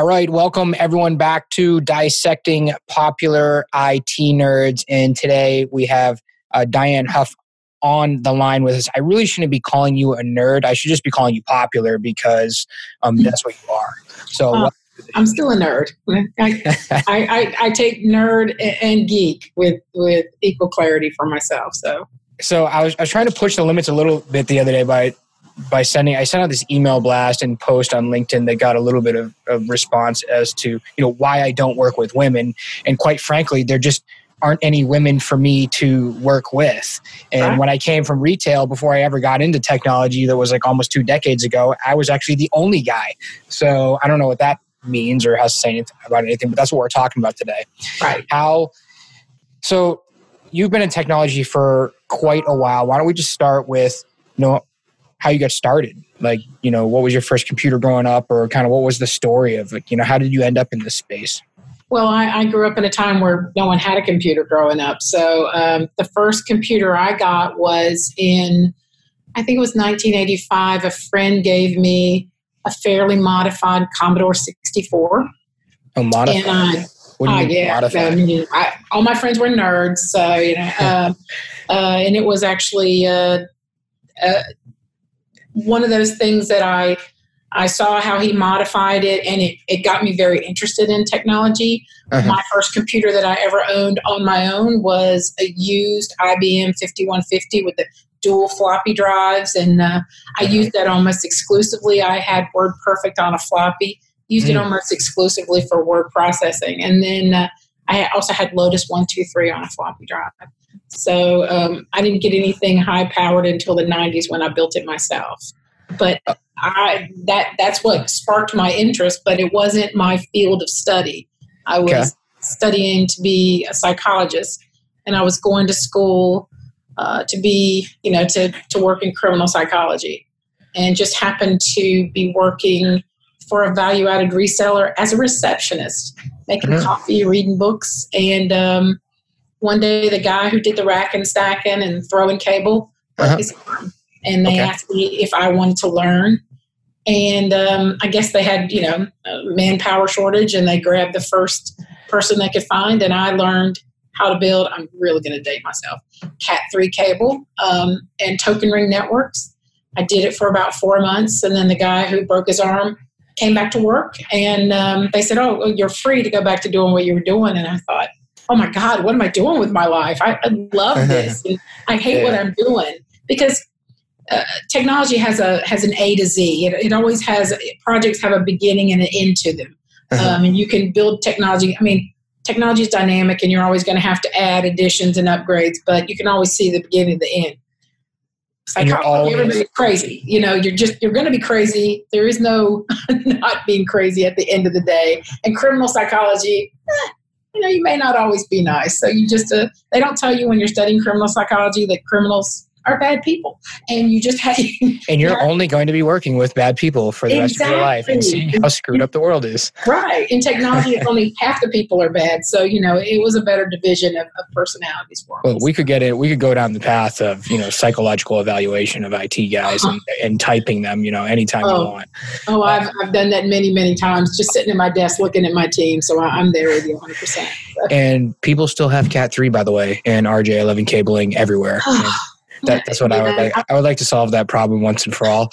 All right, welcome everyone back to Dissecting Popular IT Nerds. And today we have uh, Diane Huff on the line with us. I really shouldn't be calling you a nerd. I should just be calling you popular because um, that's what you are. So, uh, I'm still a nerd. I, I, I, I, take nerd and geek with, with equal clarity for myself. So, so I was, I was trying to push the limits a little bit the other day by by sending I sent out this email blast and post on LinkedIn that got a little bit of, of response as to you know why I don't work with women. And quite frankly there just aren't any women for me to work with. And right. when I came from retail before I ever got into technology that was like almost two decades ago I was actually the only guy. So I don't know what that means or has to say anything about anything but that's what we're talking about today. Right. How so you've been in technology for quite a while. Why don't we just start with you know how you got started? Like you know what was your first computer growing up or kind of what was the story of it you know how did you end up in this space? Well I, I grew up in a time where no one had a computer growing up. So um, the first computer i got was in i think it was 1985 a friend gave me a fairly modified commodore 64 oh modified and I, what do you uh, mean yeah? I mean, I, all my friends were nerds so you know uh, uh, and it was actually uh, uh, one of those things that I I saw how he modified it and it, it got me very interested in technology. Uh-huh. My first computer that I ever owned on my own was a used IBM 5150 with the dual floppy drives and uh, uh-huh. I used that almost exclusively. I had WordPerfect on a floppy, used mm. it almost exclusively for word processing. And then uh, I also had Lotus 123 on a floppy drive. So um, I didn't get anything high powered until the 90s when I built it myself. But I that that's what sparked my interest, but it wasn't my field of study. I was okay. studying to be a psychologist, and I was going to school uh, to be, you know, to to work in criminal psychology, and just happened to be working for a value added reseller as a receptionist, making mm-hmm. coffee, reading books, and um, one day the guy who did the rack and stacking and throwing cable broke uh-huh. his arm and they okay. asked me if i wanted to learn. And um, i guess they had you know manpower shortage and they grabbed the first person they could find. And i learned how to build i'm really going to date myself cat 3 cable um, and token ring networks. I did it for about four months. And then the guy who broke his arm came back to work and um, they said oh you're free to go back to doing what you were doing. And i thought oh my God, what am I doing with my life? I, I love this. and I hate yeah. what I'm doing because uh, technology has a has an A to Z. It, it, always has projects have a beginning and an end to them, uh-huh. um, and you can build technology. I mean, technology is dynamic, and you're always going to have to add additions and upgrades, but you can always see the beginning and the end. Psychology, everybody's crazy. You know, you're just you're going to be crazy. There is no not being crazy at the end of the day. And criminal psychology, eh, you know, you may not always be nice. So you just, uh, they don't tell you when you're studying criminal psychology that criminals are bad people. And you just have and you're only going to be working with bad people for the exactly. rest of your life and seeing how screwed up the world is. Right. In technology only half the people are bad. So you know it was a better division of, of personalities for well we could get it we could go down the path of you know psychological evaluation of it guys and, and typing them you know anytime oh. you want. Oh I've, I've done that many many times just sitting at my desk looking at my team. So I, am there with you 100% and people still have cat 3 by the way and rj11 cabling everywhere that, that's what I would like. I would like to solve that problem once and for all.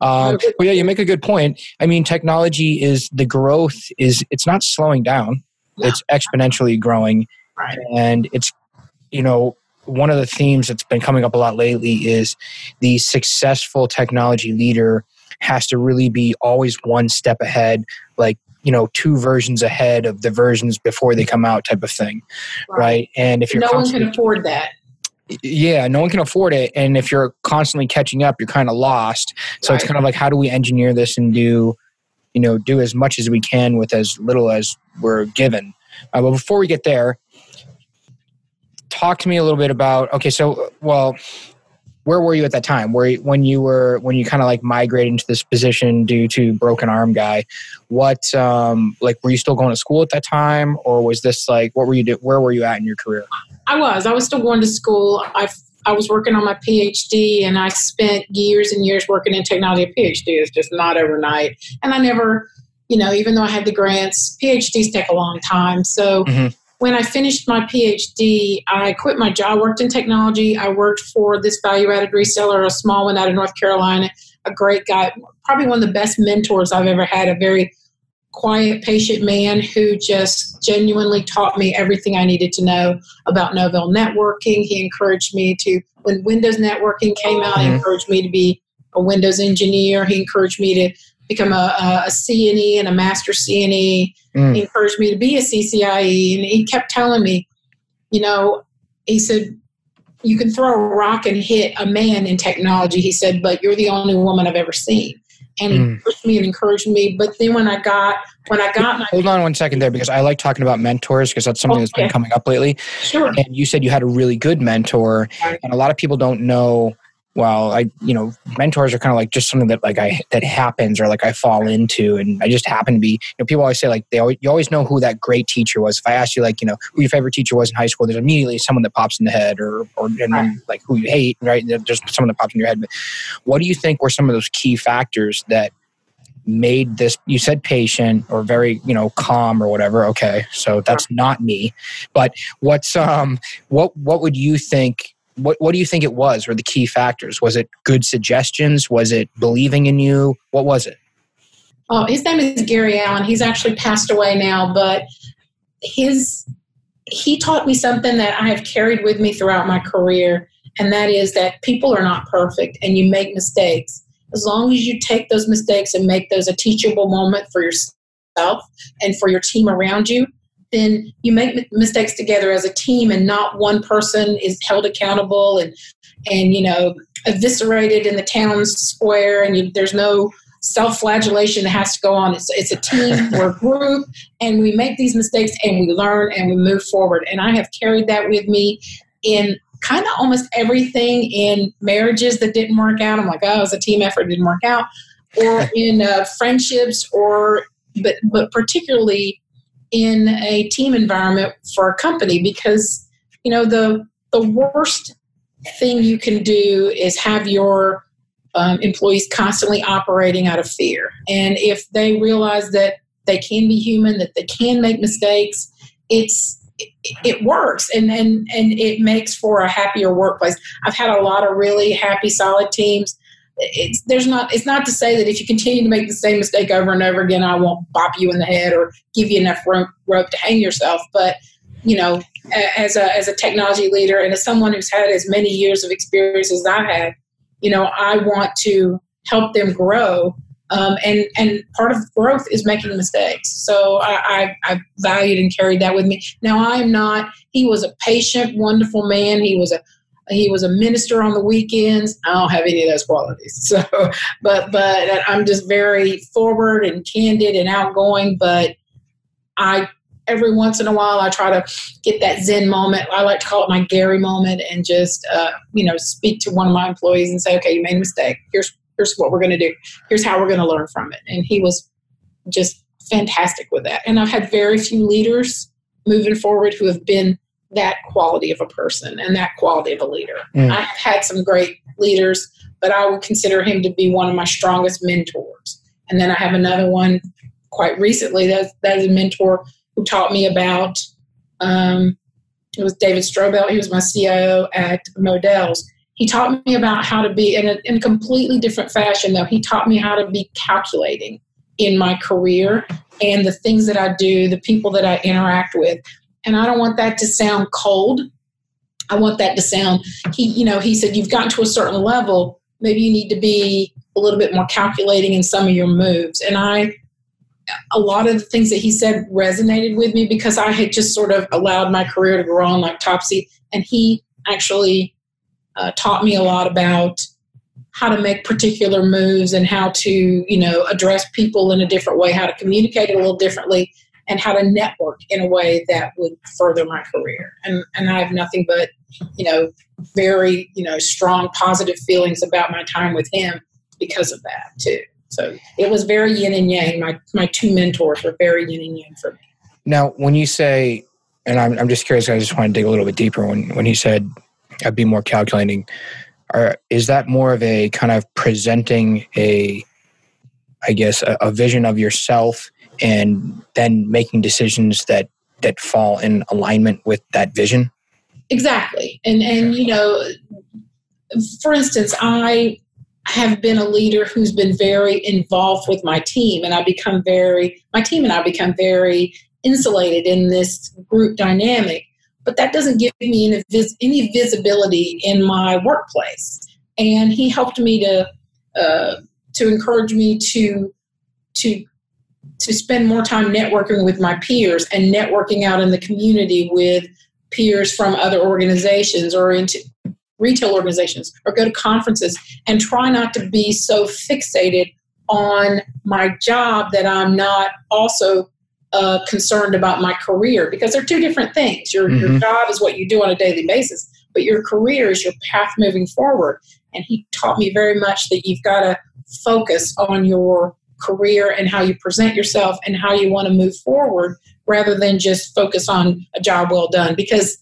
Um, but yeah, you make a good point. I mean, technology is the growth is it's not slowing down; no. it's exponentially growing, right. and it's you know one of the themes that's been coming up a lot lately is the successful technology leader has to really be always one step ahead, like you know two versions ahead of the versions before they come out type of thing right, right? and if you're no one can afford that yeah no one can afford it and if you're constantly catching up you're kind of lost. So right. it's kind of like how do we engineer this and do you know do as much as we can with as little as we're given? Uh, but before we get there talk to me a little bit about okay so well where were you at that time? Where when you were when you kind of like migrated into this position due to broken arm guy what um like were you still going to school at that time or was this like what were you do where were you at in your career I was. I was still going to school. I I was working on my PhD, and I spent years and years working in technology. A PhD is just not overnight, and I never you know, even though I had the grants, PhDs take a long time. So mm-hmm. when I finished my PhD, I quit my job, worked in technology. I worked for this value added reseller, a small one out of North Carolina, a great guy, probably one of the best mentors I've ever had, a very quiet, patient man who just genuinely taught me everything I needed to know about Novell networking. He encouraged me to, when Windows networking came out, mm-hmm. he encouraged me to be a Windows engineer. He encouraged me to become a, a CNE and a master CNE. Mm. He encouraged me to be a CCIE. And he kept telling me, you know, he said, you can throw a rock and hit a man in technology. He said, but you're the only woman I've ever seen. And he mm. pushed me and encouraged me. But then when I got when I got my hold on one second there because I like talking about mentors because that's something okay. that's been coming up lately. Sure. And you said you had a really good mentor, right. and a lot of people don't know well i you know mentors are kind of like just something that like i that happens or like i fall into and i just happen to be you know people always say like they always, you always know who that great teacher was. If i ask you like you know who your favorite teacher was in high school there's immediately someone that pops in the head or or and then like who you hate right? There's someone that pops in your head. But what do you think were some of those key factors that made this you said patient or very you know calm or whatever okay so that's not me but what's um what what would you think what, what do you think it was or the key factors? Was it good suggestions? Was it believing in you? What was it? Oh, his name is Gary Allen. He's actually passed away now, but his he taught me something that I have carried with me throughout my career, and that is that people are not perfect and you make mistakes. As long as you take those mistakes and make those a teachable moment for yourself and for your team around you, then you make mistakes together as a team and not one person is held accountable and and you know eviscerated in the town square and you, there's no self-flagellation that has to go on. It's, it's a team or a group and we make these mistakes and we learn and we move forward. And i have carried that with me in kind of almost everything in marriages that didn't work out. I'm like oh it was a team effort didn't work out. Or in uh, friendships or but but particularly in a team environment for a company because you know the the worst thing you can do is have your um, employees constantly operating out of fear. And if they realize that they can be human that they can make mistakes it's it works. And, and and it makes for a happier workplace. I've had a lot of really happy solid teams it's there's not it's not to say that if you continue to make the same mistake over and over again, I won't bop you in the head or give you enough rope, rope to hang yourself. But you know, as a as a technology leader and as someone who's had as many years of experience as I had, you know, I want to help them grow. Um, and and part of growth is making mistakes. So I, I, I valued and carried that with me. Now I'm not. He was a patient, wonderful man. He was a he was a minister on the weekends. I don't have any of those qualities. So, but but I'm just very forward and candid and outgoing. But I every once in a while I try to get that Zen moment. I like to call it my Gary moment, and just uh, you know speak to one of my employees and say, okay, you made a mistake. Here's here's what we're going to do. Here's how we're going to learn from it. And he was just fantastic with that. And I've had very few leaders moving forward who have been that quality of a person and that quality of a leader. Mm. I've had some great leaders, but I would consider him to be one of my strongest mentors. And then I have another one quite recently that, that is a mentor who taught me about um, it was David Strobel. He was my CIO at Modell's. He taught me about how to be in a, in a completely different fashion, though. He taught me how to be calculating in my career and the things that I do, the people that I interact with. And I don't want that to sound cold. I want that to sound, he, you know, he said, you've gotten to a certain level. Maybe you need to be a little bit more calculating in some of your moves. And I, a lot of the things that he said resonated with me because I had just sort of allowed my career to grow on like Topsy. And he actually uh, taught me a lot about how to make particular moves and how to, you know, address people in a different way, how to communicate a little differently and how to network in a way that would further my career. And and I have nothing but, you know, very, you know, strong positive feelings about my time with him because of that too. So it was very yin and yang. My my two mentors were very yin and yang for me. Now, when you say, and I'm I'm just curious, I just want to dig a little bit deeper. When when he said, "I'd be more calculating," are, is that more of a kind of presenting a, I guess, a, a vision of yourself and then making decisions that that fall in alignment with that vision? Exactly. And and you know for instance i have been a leader who's been very involved with my team and i become very my team and i become very insulated in this group dynamic but that doesn't give me any, vis- any visibility in my workplace. And he helped me to uh, to encourage me to to to spend more time networking with my peers and networking out in the community with peers from other organizations or into retail organizations or go to conferences and try not to be so fixated on my job that I'm not also uh, concerned about my career because they're two different things. Your, mm-hmm. your job is what you do on a daily basis, but your career is your path moving forward. And he taught me very much that you've got to focus on your career and how you present yourself and how you want to move forward rather than just focus on a job well done. Because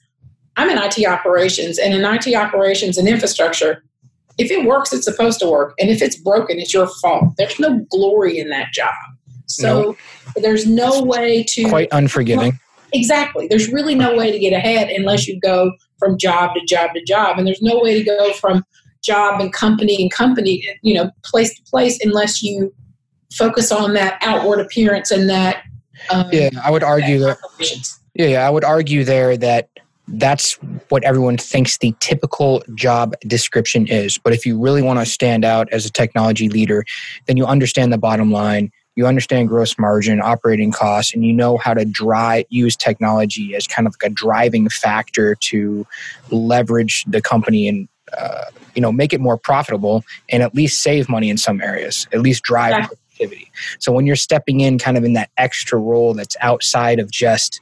I'm in IT operations, and in IT operations and infrastructure, if it works, it's supposed to work. And if it's broken, it's your fault. There's no glory in that job. So nope. there's no way to. Quite unforgiving. Exactly. There's really no way to get ahead unless you go from job to job to job. And there's no way to go from job and company and company, you know, place to place unless you focus on that outward appearance and that. Um, yeah, I would argue that. Yeah, yeah, I would argue there that that's what everyone thinks the typical job description is. But if you really want to stand out as a technology leader, then you understand the bottom line, you understand gross margin, operating costs, and you know how to drive use technology as kind of like a driving factor to leverage the company and uh, you know make it more profitable and at least save money in some areas, at least drive productivity. So when you're stepping in kind of in that extra role that's outside of just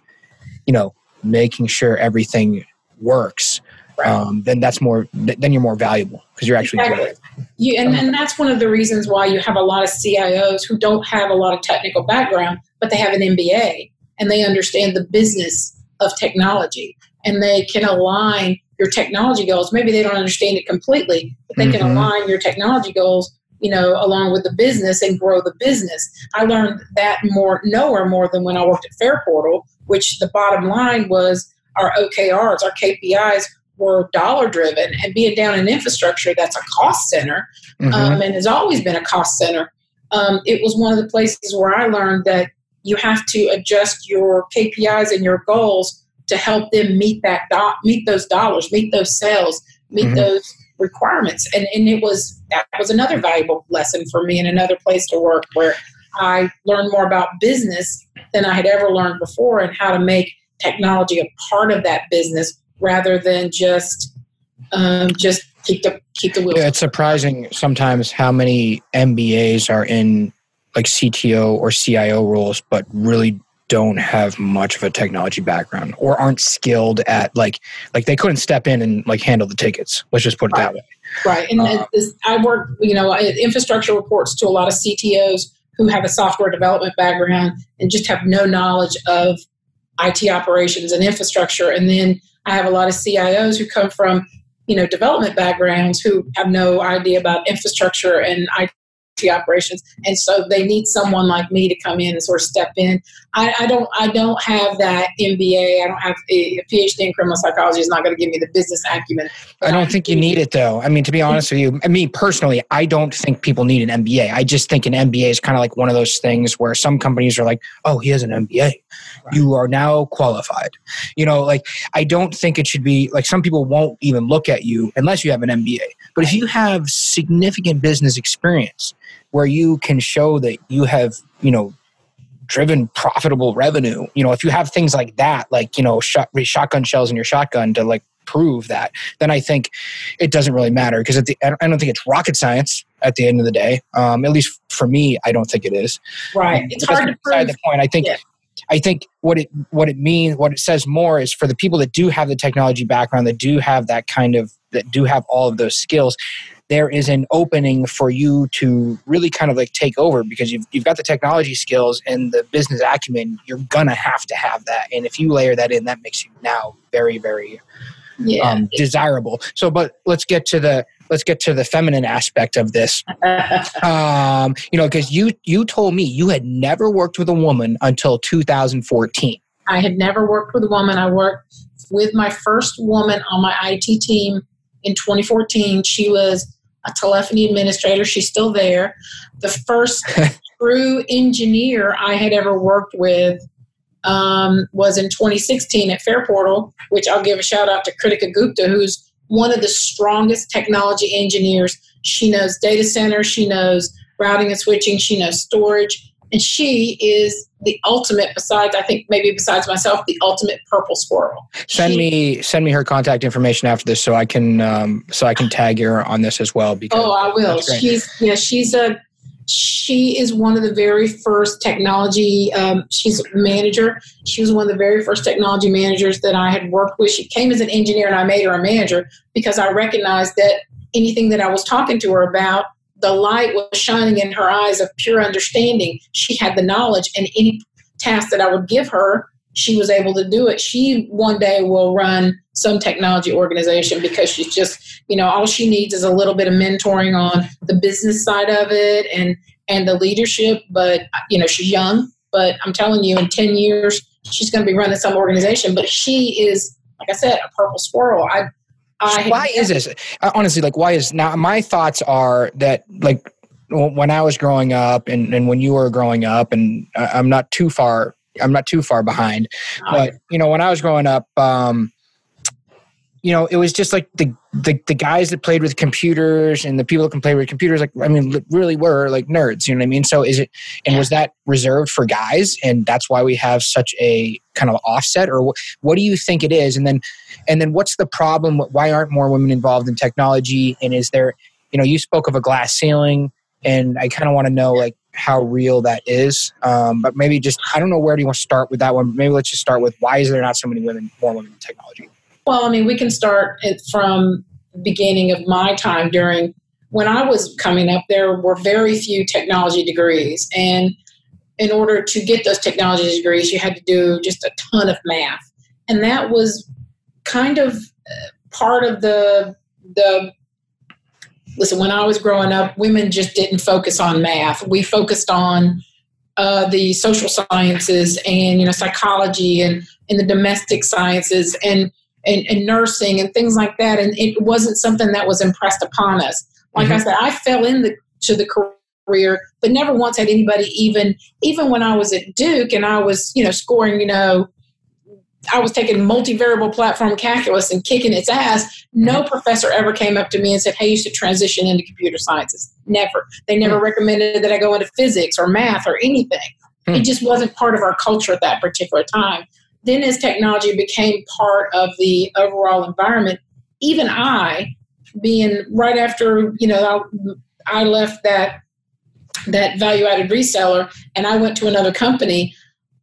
you know making sure everything works, right. um, then that's more. Then you're more valuable because you're actually exactly. You, and, and that's one of the reasons why you have a lot of CIOs who don't have a lot of technical background, but they have an MBA and they understand the business of technology and they can align your technology goals. Maybe they don't understand it completely, but they mm-hmm. can align your technology goals you know, along with the business and grow the business. I learned that more nowhere more than when I worked at Fareportal, which the bottom line was our OKRs, our KPIs were dollar driven, and being down in infrastructure, that's a cost center, mm-hmm. um, and has always been a cost center. Um, it was one of the places where I learned that you have to adjust your KPIs and your goals to help them meet that do- meet those dollars, meet those sales, meet mm-hmm. those requirements. And, and it was that was another valuable lesson for me and another place to work where I learned more about business than I had ever learned before and how to make technology a part of that business rather than just um, just keep the keep the wheels. Yeah, it's surprising sometimes how many MBAs are in like CTO or CIO roles, but really don't have much of a technology background or aren't skilled at like like they couldn't step in and like handle the tickets. Let's just put it right. that way. Right, and um, this, I work, you know, infrastructure reports to a lot of CTOs who have a software development background and just have no knowledge of IT operations and infrastructure. And then I have a lot of CIOs who come from, you know, development backgrounds who have no idea about infrastructure and IT operations. And so they need someone like me to come in and sort of step in. I, I don't i don't have that mba i don't have eh, a, a phd in criminal psychology is not going to give me the business acumen. I don't think you need it though. I mean to be honest with you i mean personally i don't think people need an mba i just think an mba is kind of like one of those things where some companies are like oh he has an mba right. you are now qualified you know like i don't think it should be like some people won't even look at you unless you have an mba but if you have significant business experience where you can show that you have, you know, driven profitable revenue, you know, if you have things like that, like, you know, shot, shotgun shells in your shotgun to like prove that, then I think it doesn't really matter because I don't think it's rocket science at the end of the day. Um, at least for me, I don't think it is. Right. Um, it's hard to prove. The point. I think yeah. I think what it what it means, what it says more is for the people that do have the technology background, that do have that kind of that do have all of those skills, there is an opening for you to really kind of like take over because you've, you've got the technology skills and the business acumen. You're gonna have to have that, and if you layer that in, that makes you now very very yeah. um, desirable. So, but let's get to the let's get to the feminine aspect of this. um, you know, because you you told me you had never worked with a woman until 2014. I had never worked with a woman. I worked with my first woman on my IT team in 2014. She was a telephony administrator. She's still there. The first true engineer I had ever worked with um, was in 2016 at Fareportal, which I'll give a shout out to Kritika Gupta, who's one of the strongest technology engineers. She knows data center, she knows routing and switching, she knows storage, and she is the ultimate. Besides, I think maybe besides myself, the ultimate purple squirrel. Send She- me send me her contact information after this, so I can um, so I can tag her on this as well. Because Oh, I will. She's yeah, she's a she is one of the very first technology. Um, she's a manager. She was one of the very first technology managers that I had worked with. She came as an engineer, and I made her a manager because I recognized that anything that I was talking to her about, the light was shining in her eyes of pure understanding. She had the knowledge, and any task that I would give her, she was able to do it. She one day will run some technology organization because she's just you know all she needs is a little bit of mentoring on the business side of it and and the leadership but you know she's young but i'm telling you in 10 years she's going to be running some organization but she is like i said a purple squirrel i I why is this Uh, honestly like why is now my thoughts are that like when i was growing up and, and when you were growing up and i'm not too far i'm not too far behind. But you know when i was growing up um you know it was just like the, the the guys that played with computers and the people that can play with computers like i mean really were like nerds you know what i mean? So is it and was that reserved for guys? And that's why we have such a kind of offset or wh- what do you think it is? And then and then what's the problem? Why aren't more women involved in technology? And is there you know you spoke of a glass ceiling and i kind of want to know like how real that is um, but maybe just i don't know where do you want to start with that one maybe let's just start with why is there not so many women more women in technology Well, I mean, we can start it from the beginning of my time during when I was coming up. There were very few technology degrees, and in order to get those technology degrees, you had to do just a ton of math, and that was kind of uh, part of the the. Listen, when I was growing up, women just didn't focus on math. We focused on uh, the social sciences and you know psychology and and the domestic sciences and and, and nursing and things like that. And it wasn't something that was impressed upon us. Like I said, I fell into the career, but never once had anybody even, even when I was at Duke and I was, you know, scoring, you know, I was taking multivariable platform calculus and kicking its ass. No professor ever came up to me and said, Hey, you should transition into computer sciences. Never. They never recommended that I go into physics or math or anything. Hmm. It just wasn't part of our culture at that particular time then as technology became part of the overall environment even i being right after you know i, I left that that value added reseller and i went to another company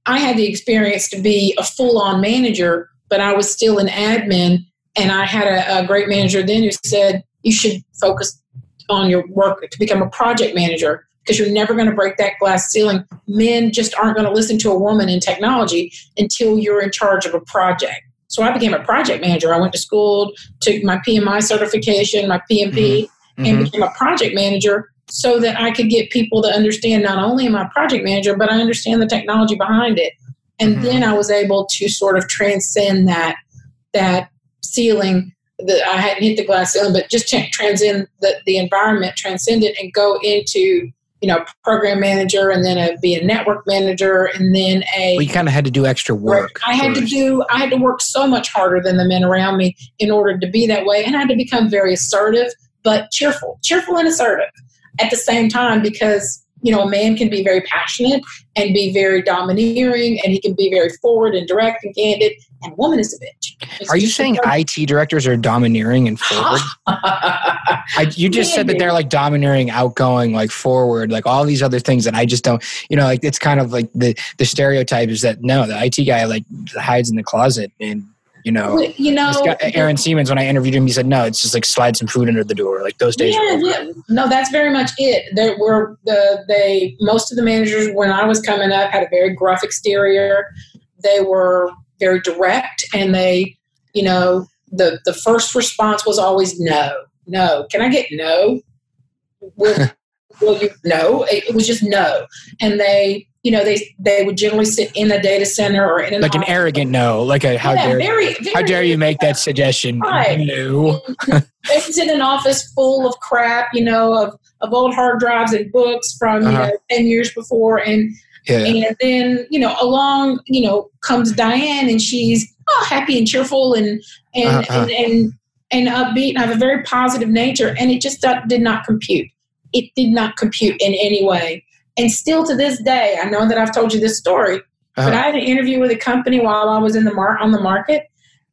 i had the experience to be a full on manager but i was still an admin and i had a, a great manager then who said you should focus on your work to become a project manager because you're never going to break that glass ceiling. Men just aren't going to listen to a woman in technology until you're in charge of a project. So I became a project manager. I went to school, took my PMI certification, my PMP, Mm-hmm. and became a project manager so that I could get people to understand not only am I a project manager, but I understand the technology behind it. And Mhm. then I was able to sort of transcend that that ceiling that I hadn't hit the glass ceiling, but just transcend the, the environment, transcend it, and go into you know program manager, and then a, be a network manager, and then a. well, you kind of had to do extra work I had to do. I had to work so much harder than the men around me in order to be that way, and I had to become very assertive, but cheerful, cheerful and assertive at the same time because you know a man can be very passionate and be very domineering, and he can be very forward and direct and candid, and a woman is a bitch. It's are you saying IT directors are domineering and forward? I, you just said that they're like domineering, outgoing, like forward, like all these other things that I just don't, you know, like it's kind of like the the stereotype is that no, the IT guy like hides in the closet and you know. You know, guy, Aaron Siemens, when I interviewed him, he said, "No, it's just like slide some food under the door. Like those days." Yeah, yeah. No, that's very much it. There were the they most of the managers when I was coming up had a very gruff exterior. They were very direct, and they, you know, the the first response was always no, no. Can I get no? Will, will you? No. It was just no. And they, you know, they they would generally sit in a data center or in an like an arrogant no, like a how Yeah, dare very, very how dare you make that suggestion? Right. No. they sit in an office full of crap, you know, of, of old hard drives and books from Uh-huh. you know ten years before, and Yeah. and then you know along you know comes Diane, and she's oh, happy and cheerful and and, Uh-huh. and and and upbeat and have a very positive nature, and it just did not compute. It did not compute in any way, and still to this day, I know that I've told you this story, but Uh-huh. I had an interview with a company while I was in the mar- on the market,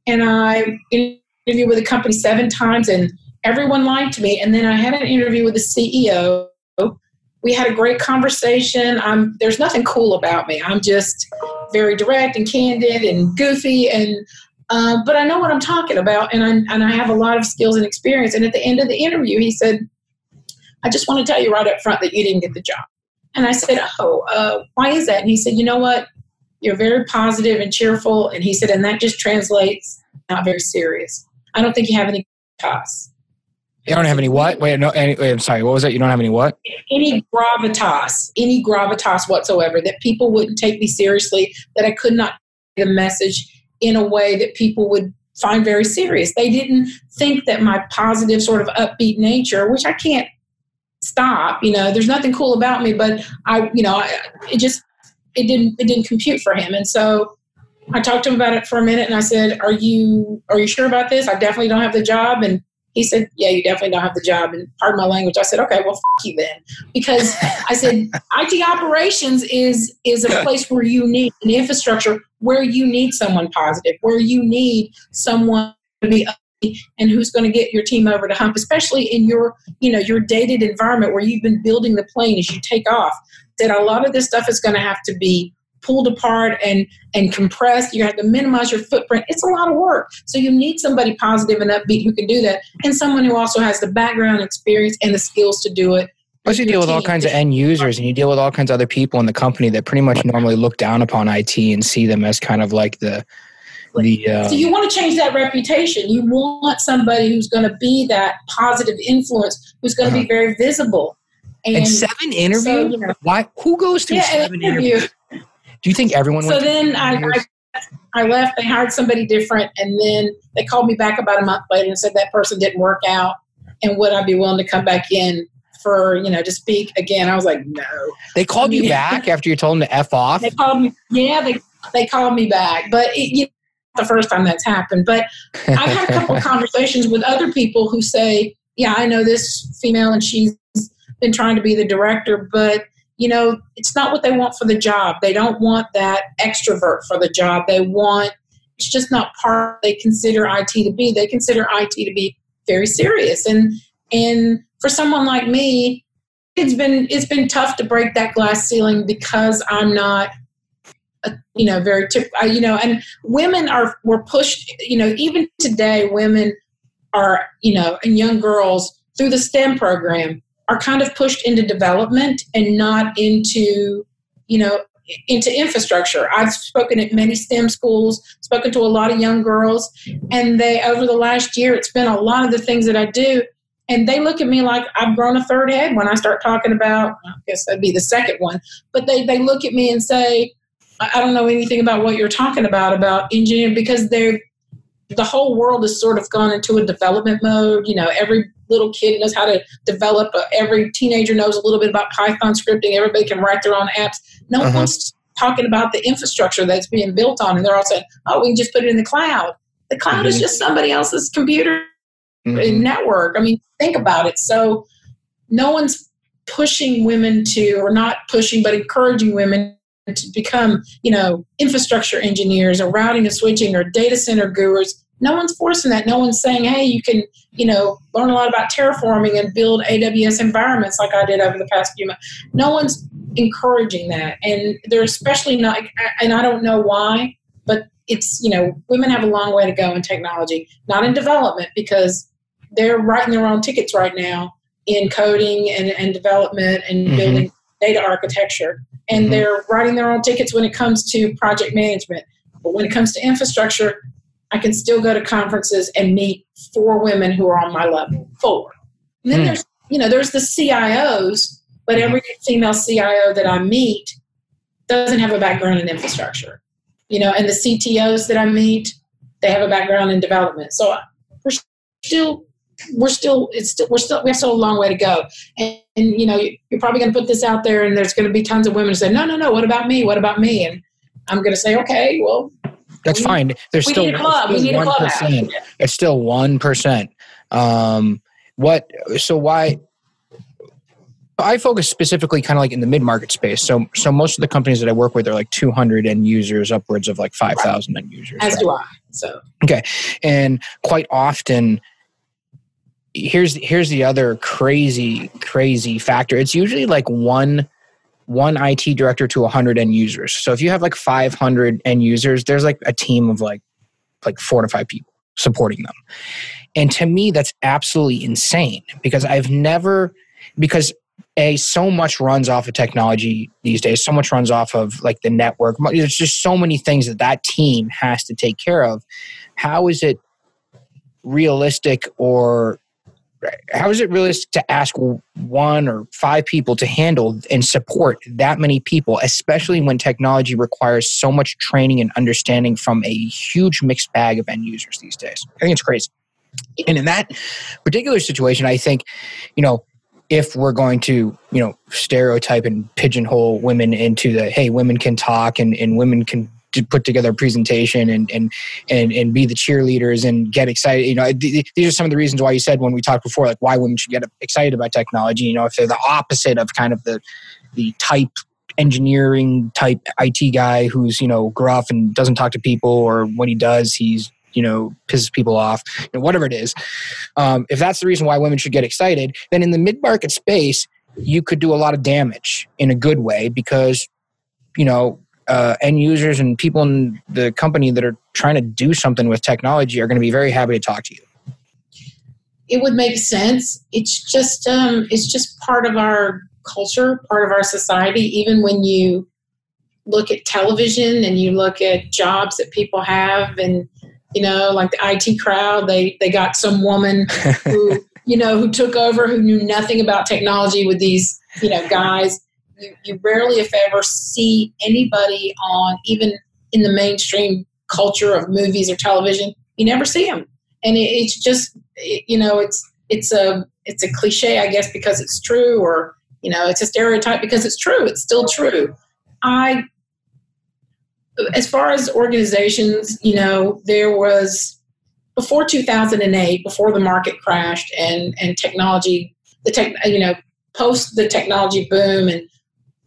and I interviewed with a company seven times, and everyone liked me. And then I had an interview with the CEO. We had a great conversation. I'm there's nothing cool about me. I'm just very direct and candid and goofy, and uh, but I know what I'm talking about, and I and I have a lot of skills and experience. And at the end of the interview, he said, "I just want to tell you right up front that you didn't get the job." And I said, "Oh, uh, why is that?" And he said, "You know what? You're very positive and cheerful." And he said, "And that just translates not very serious. I don't think you have any gravitas. You don't have any what? Wait, no. Any, wait, I'm sorry. What was that? You don't have any what? Any gravitas, any gravitas whatsoever. That people wouldn't take me seriously. That I could not get the message in a way that people would find very serious. They didn't think that my positive, sort of upbeat nature, which I can't stop. You know, there's nothing cool about me, but I, you know, I, it just it didn't it didn't compute for him, and so I talked to him about it for a minute, and I said, "Are you are you sure about this? I definitely don't have the job." And he said, "Yeah, you definitely don't have the job." And pardon my language, I said, "Okay, well, f- you then," because I said IT operations is is a place where you need an infrastructure where you need someone positive, where you need someone to be and who's going to get your team over to hump, especially in your you know your dated environment where you've been building the plane as you take off. That a lot of this stuff is going to have to be pulled apart and and compressed. You have to minimize your footprint. It's a lot of work. So you need somebody positive and upbeat who can do that, and someone who also has the background experience and the skills to do it. Plus, you deal with all kinds of end users, and you deal with all kinds of other people in the company that pretty much normally look down upon IT and see them as kind of like the the. Uh, So you want to change that reputation. You want somebody who's going to be that positive influence, who's going to be very visible. And, and seven interviews. so, you know, Why? Who goes through yeah, seven interview. interviews? Do you think everyone? So then I. I, I left. They hired somebody different, and then they called me back about a month later and said that person didn't work out, and would I be willing to come back in for you know to speak again? I was like, no. they called you back after you told them to f off. They called me. Yeah, they they called me back, but it, you the first time that's happened. But I've had a couple of conversations with other people who say, "Yeah, I know this female, and she's been trying to be the director, but you know, it's not what they want for the job. They don't want that extrovert for the job. They want it's just not part they consider IT to be. They consider IT to be very serious, and and for someone like me, it's been it's been tough to break that glass ceiling because I'm not you know very I, uh, you know and women are were pushed you know even today women are you know and young girls through the STEM program are kind of pushed into development and not into you know into infrastructure. I've spoken at many STEM schools, spoken to a lot of young girls, and they over the last year it's been a lot of the things that I do and they look at me like I've grown a third head when I start talking about I guess that'd be the second one. But they, they look at me and say, I don't know anything about what you're talking about about engineering because they're the whole world has sort of gone into a development mode. You know, every little kid knows how to develop. Uh, every teenager knows a little bit about Python scripting. Everybody can write their own apps. No Uh-huh. one's talking about the infrastructure that's being built on, and they're all saying, "Oh, we can just put it in the cloud." The cloud is Mhm. just somebody else's computer Mhm. and network. I mean, think about it. So, no one's pushing women to, or not pushing, but encouraging women to become, you know, infrastructure engineers or routing and switching or data center gurus. No one's forcing that. No one's saying, hey, you can, you know, learn a lot about terraforming and build AWS environments like I did over the past few months. No one's encouraging that. And they're especially not, and I don't know why, but it's, you know, women have a long way to go in technology, not in development because they're writing their own tickets right now in coding and, and development and Mhm. building data architecture. And Mhm. they're writing their own tickets when it comes to project management. But when it comes to infrastructure, I can still go to conferences and meet four women who are on my level. Four. And then mm. there's, you know, there's the CIOs, but mm-hmm. every female CIO that I meet doesn't have a background in infrastructure. You know, and the CTOs that I meet, they have a background in development. So we're still we're still it's still we're still we have still a long way to go and, and you know you're probably going to put this out there and there's going to be tons of women who say no no no what about me what about me and i'm going to say okay well that's we, fine there's we still, need a club. we need a club it's still 1% um what so why I focus specifically kind of like in the mid market space. So, so most of the companies that I work with are like 200 end users, upwards of like 5,000 end users. As right? do I. So, okay. And quite often, here's here's the other crazy crazy factor it's usually like one one IT director to 100 end users. So if you have like 500 end users, there's like a team of like like 4 to 5 people supporting them. And to me that's absolutely insane because I've never because a so much runs off of technology these days so much runs off of like the network there's just so many things that that team has to take care of how is it realistic or how is it realistic to ask one or five people to handle and support that many people, especially when technology requires so much training and understanding from a huge mixed bag of end users these days? I think it's crazy. And in that particular situation, I think, you know, if we're going to, you know, stereotype and pigeonhole women into the hey, women can talk and, and women can to put together a presentation and and and and be the cheerleaders and get excited. You know, these are some of the reasons why you said when we talked before, like why women should get excited about technology. You know, if they're the opposite of kind of the the type engineering type IT guy who's you know gruff and doesn't talk to people, or when he does, he's you know pisses people off, you know, whatever it is. Um, if that's the reason why women should get excited, then in the mid market space, you could do a lot of damage in a good way because you know uh, end users and people in the company that are trying to do something with technology are going to be very happy to talk to you. It would make sense. It's just um, it's just part of our culture part of our society. Even when you look at television and you look at jobs that people have and you know like the it crowd they they got some woman who you know who took over who knew nothing about technology with these you know guys you, you rarely, if ever, see anybody on even in the mainstream culture of movies or television. You never see them, and it, it's just it, you know it's it's a it's a cliche, I guess, because it's true, or you know it's a stereotype because it's true. It's still true. I, as far as organizations, you know, there was before 2008, before the market crashed and and technology, the tech, you know, post the technology boom and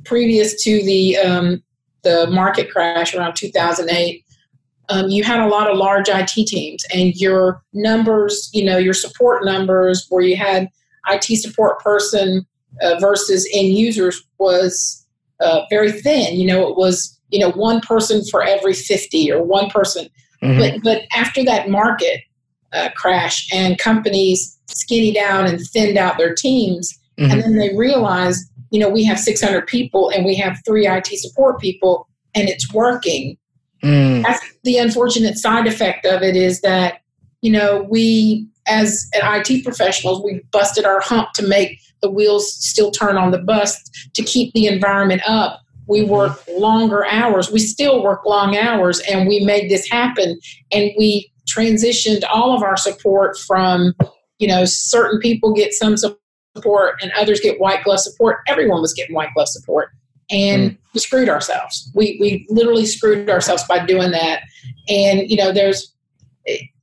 previous to the um, the market crash around 2008, um, you had a lot of large IT teams, and your numbers, you know, your support numbers, where you had IT support person uh, versus end users, was uh, very thin. You know, it was you know one person for every 50 or one person. Mm-hmm. But but after that market uh, crash and companies skinny down and thinned out their teams, mm-hmm. and then they realized you know, we have 600 people and we have three IT support people and it's working. Mm. That's the unfortunate side effect of it is that, you know, we as IT professionals, we busted our hump to make the wheels still turn on the bus to keep the environment up. We mm-hmm. work longer hours. We still work long hours, and we made this happen. And we transitioned all of our support from, you know, certain people get some support and others get white glove support. Everyone was getting white glove support. And mm. we screwed ourselves. We, we literally screwed ourselves by doing that. And, you know, there's,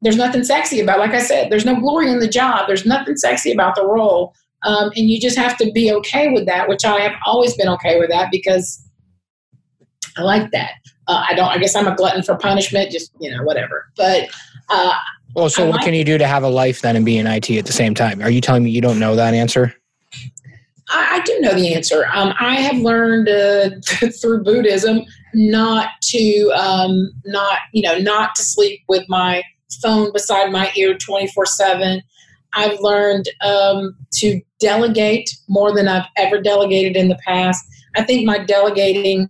there's nothing sexy about, like I said, there's no glory in the job. There's nothing sexy about the role. Um, and you just have to be okay with that, which I have always been okay with that because I like that. Uh, I don't, I guess I'm a glutton for punishment, just, you know, whatever. But, uh, well, so I what like, can you do to have a life then and be in IT at the same time? Are you telling me you don't know that answer? I, I do know the answer. Um, I have learned uh, through Buddhism not to um, not you know not to sleep with my phone beside my ear twenty four seven. I've learned um, to delegate more than I've ever delegated in the past. I think my delegating,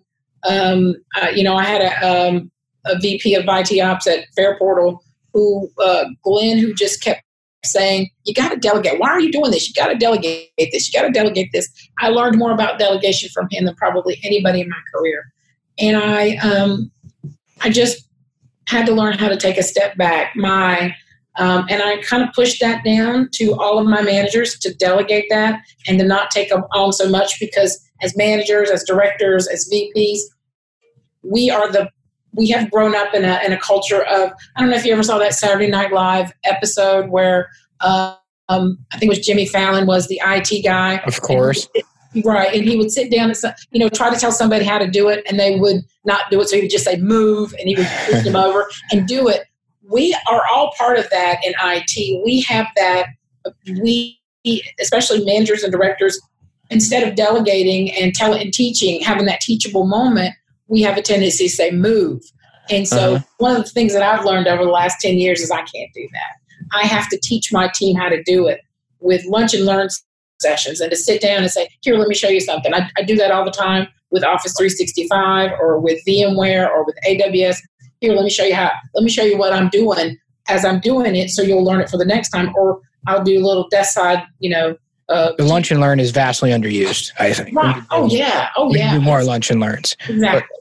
um, uh, you know, I had a, um, a VP of IT ops at Fareportal who uh, Glenn, who just kept saying, "You got to delegate. Why are you doing this? You got to delegate this. You got to delegate this." I learned more about delegation from him than probably anybody in my career, and I um, I just had to learn how to take a step back. My um, and I kind of pushed that down to all of my managers to delegate that and to not take them on so much because as managers, as directors, as VPs, we are the we have grown up in a in a culture of I don't know if you ever saw that Saturday Night Live episode where uh, um, I think it was Jimmy Fallon was the IT guy. Of course. And right, and he would sit down and you know try to tell somebody how to do it, and they would not do it. So he would just say move, and he would push them over and do it we are all part of that in IT. We have that, we, especially managers and directors, instead of delegating and telling and teaching, having that teachable moment, we have a tendency to say move. And so uh-huh. one of the things that I've learned over the last 10 years is I can't do that. I have to teach my team how to do it with lunch and learn sessions and to sit down and say, here, let me show you something. I, I do that all the time with Office 365 or with VMware or with AWS here, let me show you how, let me show you what I'm doing as I'm doing it so you'll learn it for the next time. Or I'll do a little desk side, you know. Uh, the lunch and learn is vastly underused, I think. Right. Oh, yeah. Oh, yeah. do more lunch and learns. Exactly.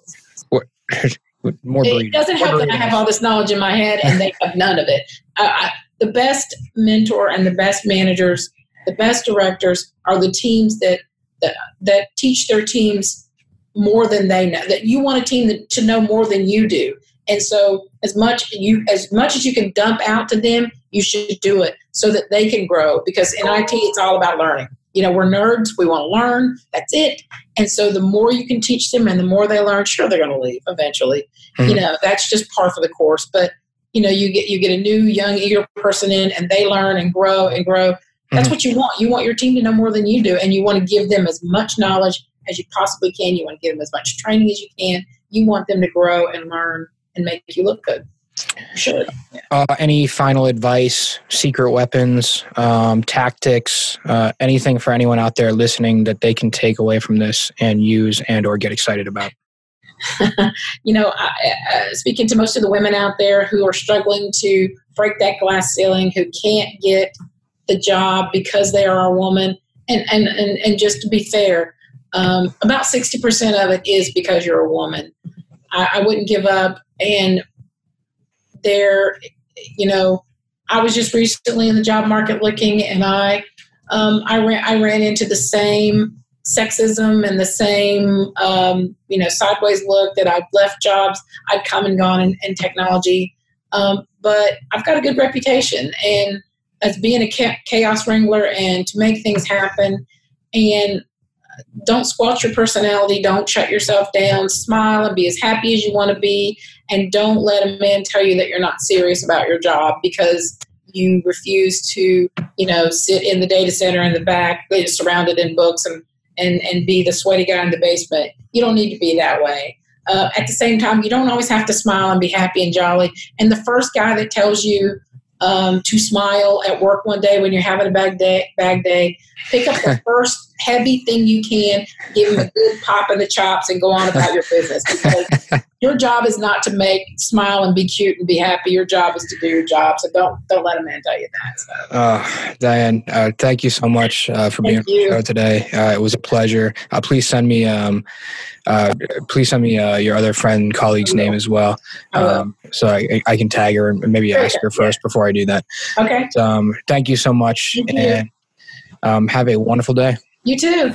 more It doesn't help that I have all this knowledge in my head and they have none of it. I, the best mentor and the best managers, the best directors are the teams that, that, that teach their teams more than they know. That you want a team that, to know more than you do. And so as much you as much as you can dump out to them, you should do it so that they can grow because in IT it's all about learning. You know, we're nerds, we want to learn, that's it. And so the more you can teach them and the more they learn, sure they're going to leave eventually. Mm-hmm. You know, that's just par for the course, but you know, you get you get a new young eager person in and they learn and grow and grow. That's mm-hmm. what you want. You want your team to know more than you do and you want to give them as much knowledge as you possibly can. You want to give them as much training as you can. You want them to grow and learn and make you look good. Sure. Yeah. Uh, any final advice, secret weapons, um, tactics, uh, anything for anyone out there listening that they can take away from this and use and or get excited about? you know, uh, speaking to most of the women out there who are struggling to break that glass ceiling, who can't get the job because they are a woman, and and and, and just to be fair, um, about sixty percent of it is because you're a woman. I, I wouldn't give up and there, you know, I was just recently in the job market looking, and I, um, I ran, I ran into the same sexism and the same, um, you know, sideways look that I've left jobs. I'd come and gone in, in technology, um, but I've got a good reputation, and as being a chaos wrangler and to make things happen, and don't squelch your personality. Don't shut yourself down. Smile and be as happy as you want to be. And don't let a man tell you that you're not serious about your job because you refuse to, you know, sit in the data center in the back, surrounded in books and, and, and be the sweaty guy in the basement. You don't need to be that way. Uh, at the same time, you don't always have to smile and be happy and jolly. And the first guy that tells you um, to smile at work one day when you're having a bad day, bad day, pick up the first heavy thing you can, give them a good pop in the chops, and go on about your business. Because your job is not to make smile and be cute and be happy. Your job is to do your job. So don't don't let a man tell you that. So. Uh, Diane, uh, thank you so much uh, for being on the show today. Uh, it was a pleasure. Uh, please send me. Um, uh, please send me your other friend colleague's name as well, um, so I, I, can tag her and maybe ask her first before I do that. Okay. So, um, thank you so much, thank and um, have a wonderful day. You too.